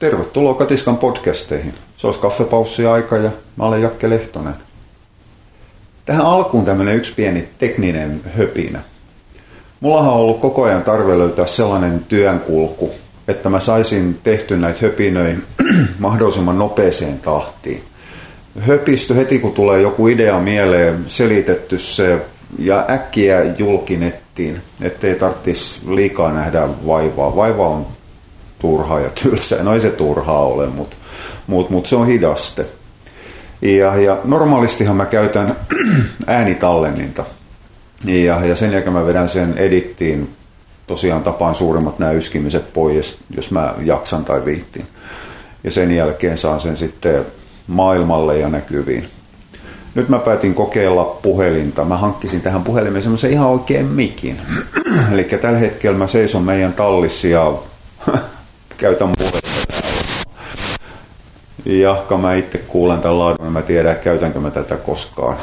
Tervetuloa Katiskan podcasteihin. Se olisi kaffepaussi-aika ja mä olen Jakke Lehtonen. Tähän alkuun tämmöinen yksi pieni tekninen höpinä. Mullahan on ollut koko ajan tarve löytää sellainen työnkulku, että mä saisin tehty näitä höpinöitä mahdollisimman nopeeseen tahtiin. Höpistö heti kun tulee joku idea mieleen, selitetty se ja äkkiä julkinettiin, ettei tarvitsisi liikaa nähdä vaivaa. Vaiva on turhaa ja tylsää. No ei se turhaa ole, mutta mut, mut se on hidaste. Ja, ja normaalistihan mä käytän äänitallenninta. Ja, ja sen jälkeen mä vedän sen edittiin. Tosiaan tapaan suurimmat nämä yskimiset pois, jos mä jaksan tai viittiin. Ja sen jälkeen saan sen sitten maailmalle ja näkyviin. Nyt mä päätin kokeilla puhelinta. Mä hankkisin tähän puhelimeen semmoisen ihan oikein mikin. Eli tällä hetkellä mä seison meidän tallissa ja käytän puhelinta Jahka mä itse kuulen tämän laadun, niin mä tiedän, käytänkö mä tätä koskaan.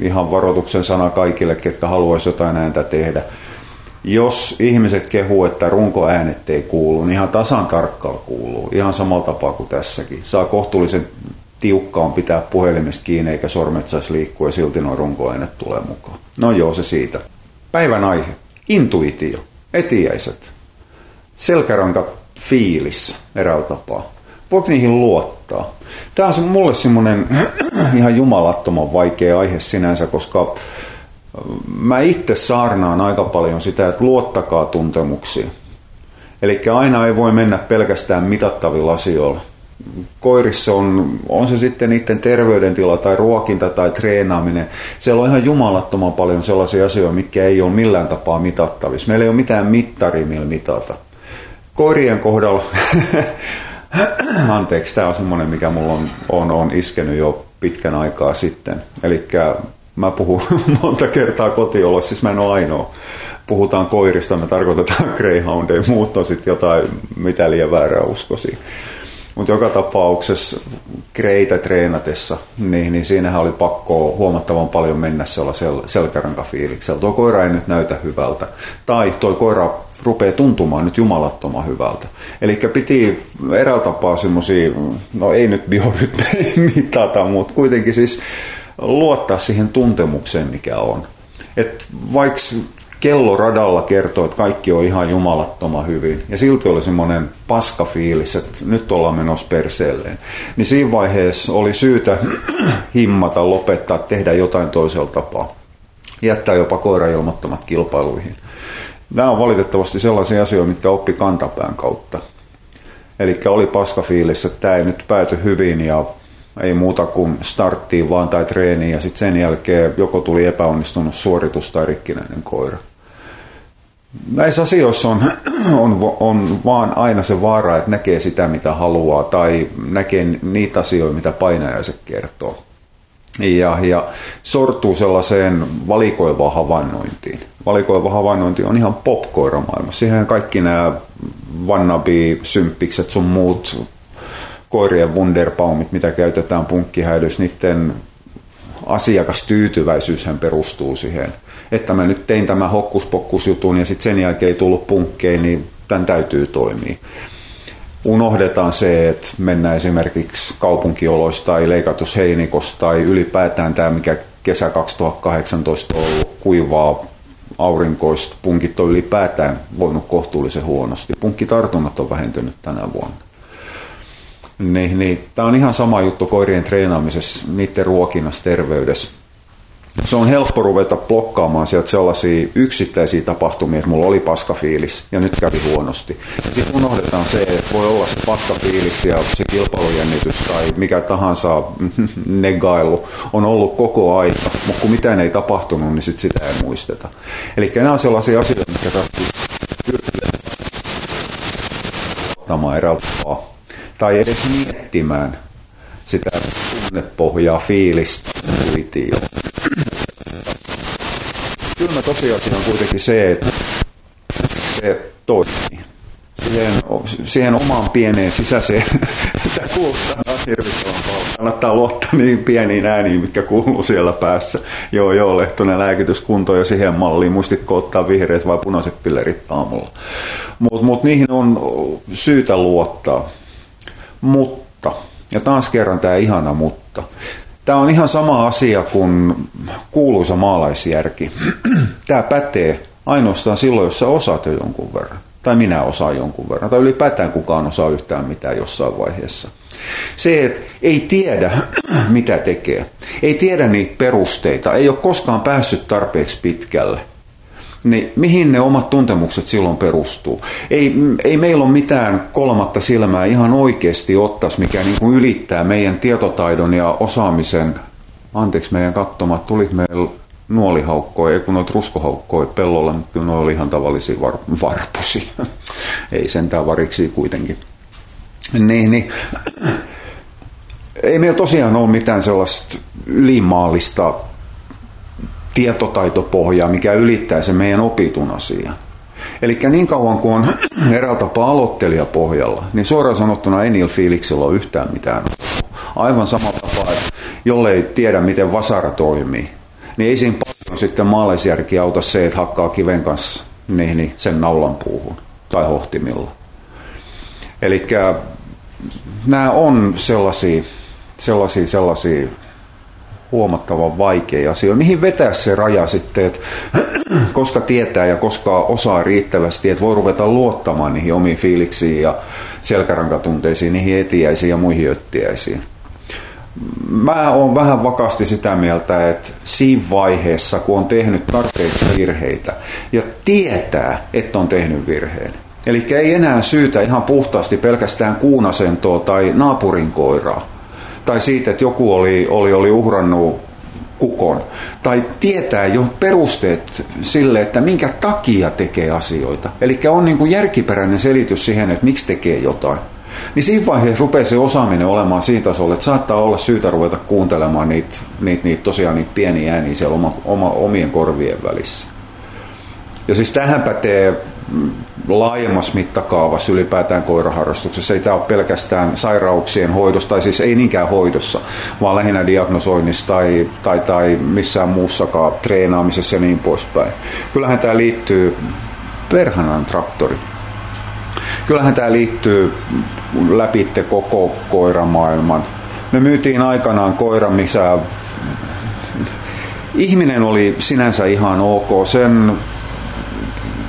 Ihan varoituksen sana kaikille, ketkä haluaisi jotain ääntä tehdä. Jos ihmiset kehuu, että runkoäänet ei kuulu, niin ihan tasan tarkkaan kuuluu. Ihan samalla tapaa kuin tässäkin. Saa kohtuullisen tiukkaan pitää puhelimesta kiinni, eikä sormet saisi liikkua ja silti noin runkoäänet tulee mukaan. No joo, se siitä. Päivän aihe. Intuitio. Etiäiset. Selkäranka fiilis eräällä tapaa. Voiko niihin luottaa? Tämä on mulle semmoinen ihan jumalattoman vaikea aihe sinänsä, koska mä itse saarnaan aika paljon sitä, että luottakaa tuntemuksiin. Eli aina ei voi mennä pelkästään mitattavilla asioilla. Koirissa on, on se sitten niiden terveydentila tai ruokinta tai treenaaminen. Siellä on ihan jumalattoman paljon sellaisia asioita, mikä ei ole millään tapaa mitattavissa. Meillä ei ole mitään mittari, millä mitata. Koirien kohdalla, anteeksi, tämä on semmoinen, mikä mulla on, on, on iskenyt jo pitkän aikaa sitten. Eli mä puhun monta kertaa kotiolossa, siis mä en ole ainoa. Puhutaan koirista, me tarkoitetaan greyhoundeja, muut on sitten jotain, mitä liian väärää uskosi. Mutta joka tapauksessa kreitä treenatessa, niin, niin siinähän oli pakko huomattavan paljon mennä sellaisella selkärankafiiliksellä. Tuo koira ei nyt näytä hyvältä. Tai tuo koira rupeaa tuntumaan nyt jumalattoman hyvältä. Eli piti eräällä tapaa semmoisia, no ei nyt biorytmejä mitata, mutta kuitenkin siis luottaa siihen tuntemukseen, mikä on. Et vaikka kello radalla kertoo, että kaikki on ihan jumalattoman hyvin, ja silti oli semmoinen paskafiilis, että nyt ollaan menossa perseelleen, niin siinä vaiheessa oli syytä himmata, lopettaa, tehdä jotain toisella tapaa. Jättää jopa koira ilmoittamat kilpailuihin. Nämä on valitettavasti sellaisia asioita, mitkä oppi kantapään kautta. Eli oli paskafiilis, että tämä ei nyt pääty hyvin ja ei muuta kuin starttiin vaan tai treeniin ja sitten sen jälkeen joko tuli epäonnistunut suoritus tai rikkinäinen koira. Näissä asioissa on, on, on vaan aina se vaara, että näkee sitä mitä haluaa tai näkee niitä asioita, mitä painajaiset kertoo. Ja, ja sortuu sellaiseen valikoivaan havainnointiin. Valikoiva havainnointi on ihan popkoiramaailma. Siihen kaikki nämä wannabe-symppikset sun muut koirien wunderbaumit, mitä käytetään punkkihäidys, niiden asiakastyytyväisyyshän perustuu siihen. Että mä nyt tein tämän hokkuspokkusjutun ja sitten sen jälkeen ei tullut punkkeja, niin tämän täytyy toimia. Unohdetaan se, että mennään esimerkiksi kaupunkioloista tai leikatusheinikosta tai ylipäätään tämä, mikä kesä 2018 on ollut kuivaa aurinkoista. Punkit on ylipäätään voinut kohtuullisen huonosti. Punkkitartunnat on vähentynyt tänä vuonna. Niin, niin. Tämä on ihan sama juttu koirien treenaamisessa, niiden ruokinnassa, terveydessä. Se on helppo ruveta blokkaamaan sieltä sellaisia yksittäisiä tapahtumia, että mulla oli paskafiilis ja nyt kävi huonosti. Ja sitten unohdetaan se, että voi olla se paskafiilis ja se kilpailujännitys tai mikä tahansa negailu on ollut koko aika, mutta kun mitään ei tapahtunut, niin sit sitä ei muisteta. Eli nämä on sellaisia asioita, mitkä tarvitsisi pyrkiä eräällä tai edes miettimään sitä tunnepohjaa, fiilistä. Kylmä tosiasia on kuitenkin se, että se toimii. Siihen, siihen omaan pieneen sisäiseen, että kuulostaa hirvittävän paljon. Kannattaa luottaa niin pieniin ääniin, mitkä kuuluu siellä päässä. Joo, joo, Lehtonen lääkityskunto ja siihen malliin. Muistitko ottaa vihreät vai punaiset pillerit aamulla? Mutta mut niihin on syytä luottaa. Mutta, ja taas kerran tämä ihana mutta. Tämä on ihan sama asia kuin kuuluisa maalaisjärki. Tämä pätee ainoastaan silloin, jos sä osaat jo jonkun verran. Tai minä osaan jonkun verran. Tai ylipäätään kukaan osaa yhtään mitään jossain vaiheessa. Se, että ei tiedä, mitä tekee. Ei tiedä niitä perusteita. Ei ole koskaan päässyt tarpeeksi pitkälle – niin mihin ne omat tuntemukset silloin perustuu? Ei, ei meillä ole mitään kolmatta silmää ihan oikeasti ottas, mikä niin kuin ylittää meidän tietotaidon ja osaamisen. Anteeksi meidän katsomat, tuli meillä nuolihaukkoja, ei kun noita ruskohaukkoja pellolla, mutta kyllä ne oli ihan tavallisia var, varpusi. ei sentään variksi kuitenkin. Niin, niin. Ei meillä tosiaan ole mitään sellaista ylimaallista tietotaitopohjaa, mikä ylittää sen meidän opitun asian. Eli niin kauan kuin on eräällä tapaa aloittelija pohjalla, niin suoraan sanottuna ei niillä fiiliksillä ole yhtään mitään. Aivan sama tapaa, että jollei tiedä, miten vasara toimii, niin ei siinä paljon sitten maalaisjärki auta se, että hakkaa kiven kanssa niin, niin sen naulan puuhun tai hohtimilla. Eli nämä on sellaisia, sellaisia, sellaisia huomattavan vaikea asia. Mihin vetää se raja sitten, että koska tietää ja koska osaa riittävästi, että voi ruveta luottamaan niihin omiin fiiliksiin ja selkärankatunteisiin, niihin etiäisiin ja muihin öttiäisiin. Mä oon vähän vakaasti sitä mieltä, että siinä vaiheessa, kun on tehnyt tarpeeksi virheitä ja tietää, että on tehnyt virheen, Eli ei enää syytä ihan puhtaasti pelkästään kuunasentoa tai naapurin koiraa, tai siitä, että joku oli, oli, oli uhrannut kukon, tai tietää jo perusteet sille, että minkä takia tekee asioita. Eli on niin kuin järkiperäinen selitys siihen, että miksi tekee jotain. Niin siinä vaiheessa rupeaa se osaaminen olemaan siinä tasolla, että saattaa olla syytä ruveta kuuntelemaan niitä, niitä, niitä tosiaan niitä pieniä ääniä siellä oma, oma, omien korvien välissä. Ja siis tähän pätee laajemmassa mittakaavassa ylipäätään koiraharrastuksessa. Ei tämä ole pelkästään sairauksien hoidossa, tai siis ei niinkään hoidossa, vaan lähinnä diagnosoinnissa tai, tai, tai missään muussakaan treenaamisessa ja niin poispäin. Kyllähän tämä liittyy perhanan traktori. Kyllähän tämä liittyy läpitte koko koiramaailman. Me myytiin aikanaan koira, missä ihminen oli sinänsä ihan ok. Sen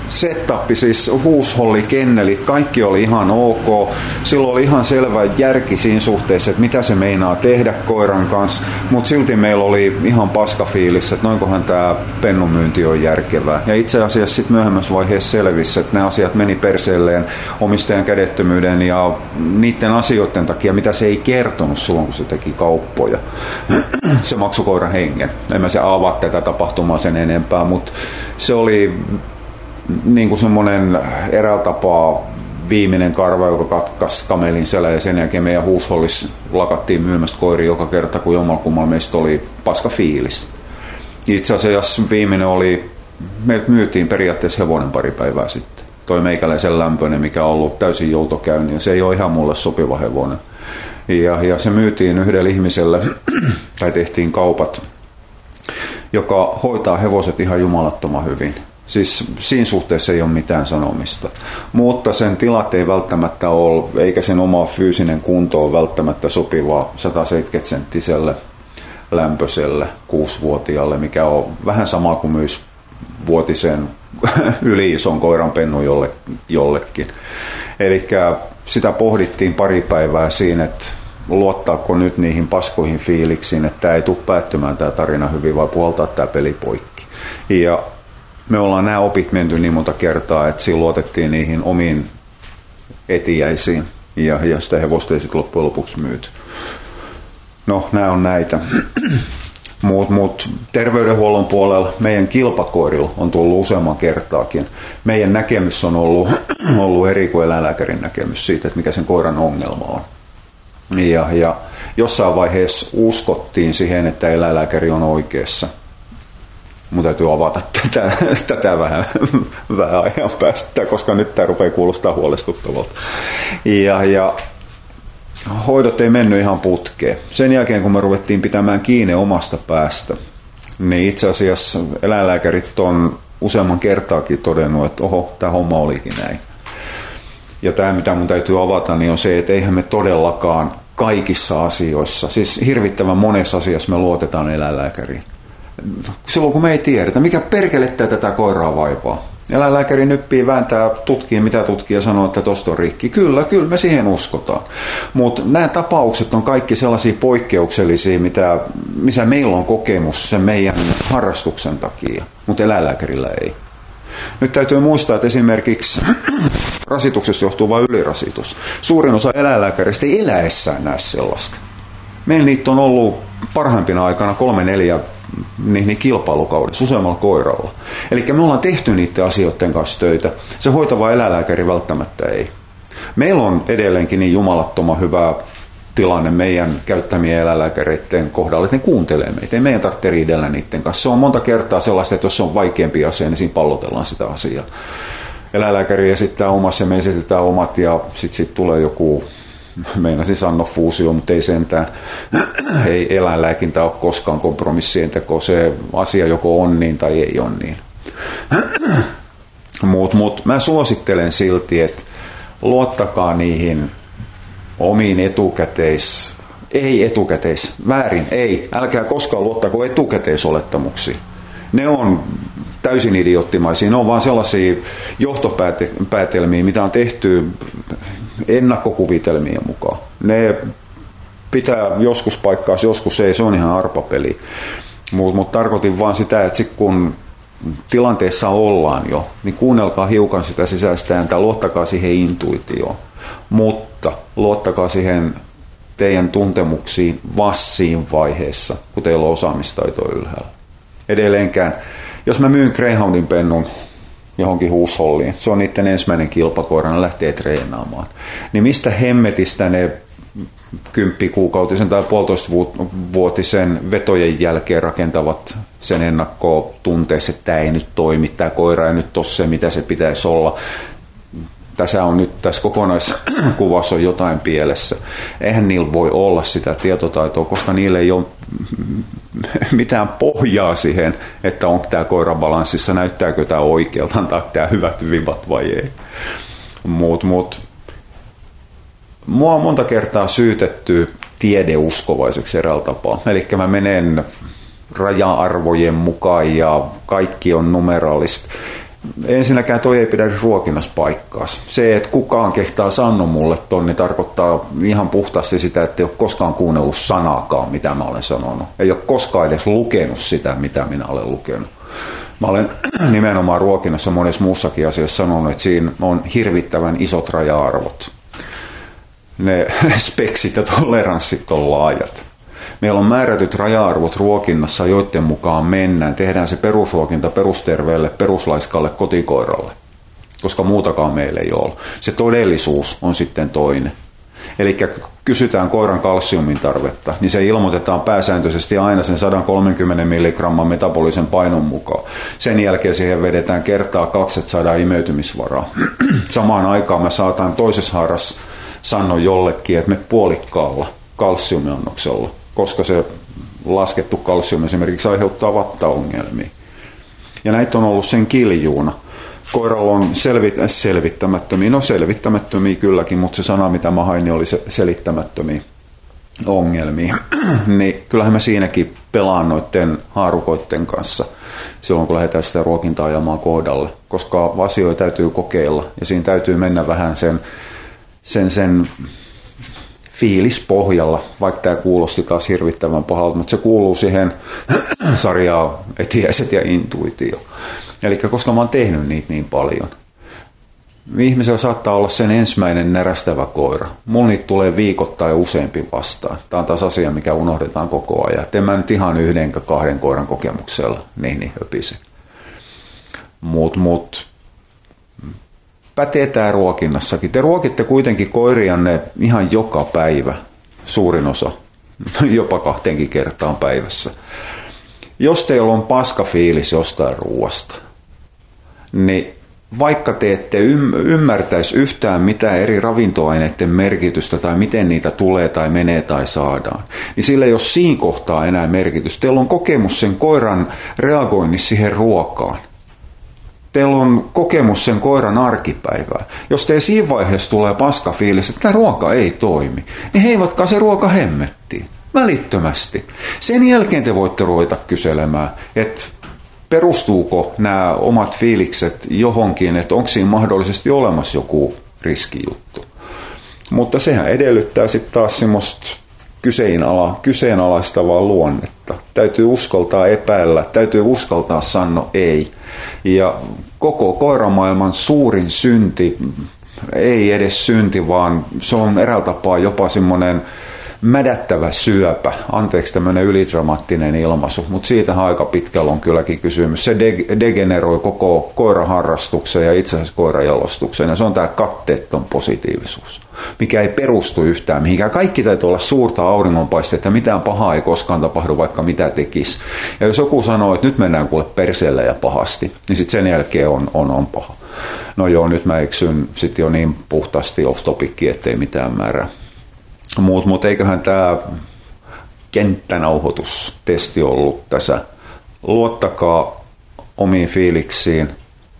setup, siis huusholli, kennelit, kaikki oli ihan ok. Silloin oli ihan selvä järki siinä suhteessa, että mitä se meinaa tehdä koiran kanssa, mutta silti meillä oli ihan paska fiilis, että noinkohan tämä pennumyynti on järkevää. Ja itse asiassa sitten myöhemmässä vaiheessa selvisi, että ne asiat meni perseelleen omistajan kädettömyyden ja niiden asioiden takia, mitä se ei kertonut silloin, kun se teki kauppoja. se maksoi koiran hengen. En mä se avaa tätä tapahtumaa sen enempää, mutta se oli niin kuin semmoinen eräällä tapaa viimeinen karva, joka katkaisi kamelin selä ja sen jälkeen meidän huushollis lakattiin myymästä koiri joka kerta, kun jommalkummalla meistä oli paska fiilis. Itse asiassa viimeinen oli, meiltä myytiin periaatteessa hevonen pari päivää sitten. Toi meikäläisen lämpöinen, mikä on ollut täysin joutokäynnin ja se ei ole ihan mulle sopiva hevonen. Ja, ja se myytiin yhdelle ihmiselle, tai tehtiin kaupat, joka hoitaa hevoset ihan jumalattoman hyvin Siis siinä suhteessa ei ole mitään sanomista. Mutta sen tilat ei välttämättä ole, eikä sen oma fyysinen kunto ole välttämättä sopiva 170 senttiselle lämpöiselle kuusivuotiaalle, mikä on vähän sama kuin myös vuotisen yli ison koiranpennu jolle, jollekin. Eli sitä pohdittiin pari päivää siinä, että luottaako nyt niihin paskoihin fiiliksiin, että tämä ei tule päättymään tämä tarina hyvin vai puoltaa tämä peli poikki. Ja me ollaan nämä opit menty niin monta kertaa, että siinä luotettiin niihin omiin etiäisiin ja, ja sitä hevosta ei sitten loppujen lopuksi myyty. No, nämä on näitä. Mutta mut, terveydenhuollon puolella meidän kilpakoirilla on tullut useamman kertaakin. Meidän näkemys on ollut, ollut eri kuin eläinlääkärin näkemys siitä, että mikä sen koiran ongelma on. Ja, ja jossain vaiheessa uskottiin siihen, että eläinlääkäri on oikeassa – mun täytyy avata tätä, tätä vähän, vähän ajan päästä, koska nyt tämä rupeaa kuulostaa huolestuttavalta. Ja, ja hoidot ei mennyt ihan putkeen. Sen jälkeen, kun me ruvettiin pitämään kiinni omasta päästä, niin itse asiassa eläinlääkärit on useamman kertaakin todennut, että oho, tämä homma olikin näin. Ja tämä, mitä mun täytyy avata, niin on se, että eihän me todellakaan kaikissa asioissa, siis hirvittävän monessa asiassa me luotetaan eläinlääkäriin. Silloin kun me ei tiedetä, mikä perkelettä tätä koiraa vaivaa. Eläinlääkäri nyppii, vääntää, tutkii, mitä tutkii ja sanoo, että tosta on rikki. Kyllä, kyllä me siihen uskotaan. Mutta nämä tapaukset on kaikki sellaisia poikkeuksellisia, mitä, missä meillä on kokemus sen meidän harrastuksen takia, mutta eläinlääkärillä ei. Nyt täytyy muistaa, että esimerkiksi rasituksesta johtuva ylirasitus. Suurin osa eläinlääkäristä ei eläessään näe sellaista. Meillä niitä on ollut parhaimpina aikana kolme, neljä niin, niin kilpailukaudessa useammalla koiralla. Eli me ollaan tehty niiden asioiden kanssa töitä. Se hoitava eläinlääkäri välttämättä ei. Meillä on edelleenkin niin jumalattoman hyvä tilanne meidän käyttämien eläinlääkäreiden kohdalla, että ne kuuntelee meitä. Ei meidän tarvitse riidellä niiden kanssa. Se on monta kertaa sellaista, että jos se on vaikeampi asia, niin siinä pallotellaan sitä asiaa. Eläinlääkäri esittää omassa ja me esitetään omat ja sitten sit tulee joku meinasin sanoa fuusio, mutta ei sentään. ei eläinlääkintä ole koskaan kompromissien teko. Se asia joko on niin tai ei ole niin. Mutta mut, mä suosittelen silti, että luottakaa niihin omiin etukäteis, ei etukäteis, väärin, ei, älkää koskaan luottako etukäteisolettamuksiin. Ne on täysin idioottimaisia, ne on vaan sellaisia johtopäätelmiä, mitä on tehty ennakkokuvitelmien mukaan. Ne pitää joskus paikkaa, joskus ei, se on ihan arpapeli. Mutta mut tarkoitin vaan sitä, että sit kun tilanteessa ollaan jo, niin kuunnelkaa hiukan sitä sisäistä ääntä, luottakaa siihen intuitioon. Mutta luottakaa siihen teidän tuntemuksiin vassiin vaiheessa, kun teillä on osaamistaito ylhäällä. Edelleenkään, jos mä myyn Greyhoundin pennun johonkin huusholliin. Se on niiden ensimmäinen kilpakoira, ne lähtee treenaamaan. Niin mistä hemmetistä ne kymppikuukautisen tai puolitoista vuotisen vetojen jälkeen rakentavat sen ennakkoon tunteessa, että tämä ei nyt toimi, tämä koira ei nyt ole se, mitä se pitäisi olla tässä on nyt tässä kokonaiskuvassa on jotain pielessä. Eihän niillä voi olla sitä tietotaitoa, koska niillä ei ole mitään pohjaa siihen, että onko tämä koira balanssissa, näyttääkö tämä oikealta, antaa tämä hyvät vivat vai ei. Mut, mut, mua on monta kertaa syytetty tiedeuskovaiseksi eräällä tapaa. Eli mä menen raja-arvojen mukaan ja kaikki on numeraalista ensinnäkään toi ei pidä ruokinnassa paikkaas. Se, että kukaan kehtaa sanoa mulle ton, niin tarkoittaa ihan puhtaasti sitä, että ei ole koskaan kuunnellut sanaakaan, mitä mä olen sanonut. Ei ole koskaan edes lukenut sitä, mitä minä olen lukenut. Mä olen nimenomaan ruokinnassa monessa muussakin asiassa sanonut, että siinä on hirvittävän isot raja-arvot. Ne speksit ja toleranssit on laajat. Meillä on määrätyt raja-arvot ruokinnassa, joiden mukaan mennään. Tehdään se perusruokinta perusterveelle, peruslaiskalle, kotikoiralle, koska muutakaan meillä ei ole. Se todellisuus on sitten toinen. Eli kysytään koiran kalsiumin tarvetta, niin se ilmoitetaan pääsääntöisesti aina sen 130 mg metabolisen painon mukaan. Sen jälkeen siihen vedetään kertaa 200 imeytymisvaraa. Samaan aikaan mä saatan toisessa haaras sanoa jollekin, että me puolikkaalla kalsiumiannoksella koska se laskettu kalsium esimerkiksi aiheuttaa vattaongelmia. Ja näitä on ollut sen kiljuuna. Koiralla on selvit, selvittämättömiä, no selvittämättömiä kylläkin, mutta se sana mitä mä hain niin oli se selittämättömiä ongelmia. niin kyllähän mä siinäkin pelaan noiden haarukoiden kanssa silloin, kun lähdetään sitä ruokintaa ajamaan kohdalle, koska asioita täytyy kokeilla ja siinä täytyy mennä vähän sen, sen, sen fiilispohjalla, vaikka tämä kuulosti taas hirvittävän pahalta, mutta se kuuluu siihen sarjaan etiäiset ja intuitio. Eli koska mä oon tehnyt niitä niin paljon, ihmisellä saattaa olla sen ensimmäinen närästävä koira. Mulla niitä tulee viikoittain useampi vastaan. Tämä on taas asia, mikä unohdetaan koko ajan. En mä nyt ihan yhden kahden koiran kokemuksella niin, niin höpise. Mut, mut pätee tämä ruokinnassakin. Te ruokitte kuitenkin koirianne ihan joka päivä, suurin osa, jopa kahteenkin kertaan päivässä. Jos teillä on paska fiilis jostain ruoasta, niin vaikka te ette ymmärtäisi yhtään mitään eri ravintoaineiden merkitystä tai miten niitä tulee tai menee tai saadaan, niin sillä ei ole siinä kohtaa enää merkitystä. Teillä on kokemus sen koiran reagoinnissa siihen ruokaan teillä on kokemus sen koiran arkipäivää. Jos teillä siinä vaiheessa tulee paska fiilis, että tämä ruoka ei toimi, niin heivatkaa se ruoka hemmettiin välittömästi. Sen jälkeen te voitte ruveta kyselemään, että perustuuko nämä omat fiilikset johonkin, että onko siinä mahdollisesti olemassa joku riskijuttu. Mutta sehän edellyttää sitten taas semmoista kyseenala, kyseenalaistavaa luonnetta. Täytyy uskaltaa epäillä, täytyy uskaltaa sanoa ei. Ja koko koiramaailman suurin synti, ei edes synti, vaan se on eräällä tapaa jopa semmoinen mädättävä syöpä, anteeksi tämmöinen ylidramaattinen ilmaisu, mutta siitä aika pitkällä on kylläkin kysymys. Se de- degeneroi koko koiraharrastukseen ja itse asiassa koirajalostukseen, ja se on tämä katteetton positiivisuus, mikä ei perustu yhtään mihinkään. Kaikki täytyy olla suurta auringonpaistetta, mitään pahaa ei koskaan tapahdu, vaikka mitä tekisi. Ja jos joku sanoo, että nyt mennään kuule perseelle ja pahasti, niin sitten sen jälkeen on, on, on paha. No joo, nyt mä eksyn sitten jo niin puhtaasti off topikki, ettei mitään määrää. Mutta mut eiköhän tämä kenttänauhoitustesti ollut tässä. Luottakaa omiin fiiliksiin,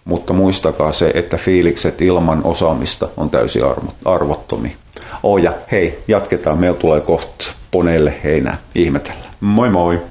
mutta muistakaa se, että fiilikset ilman osaamista on täysin arvottomia. Oh hei, jatketaan. Meillä tulee kohta poneille heinää ihmetellä. Moi moi!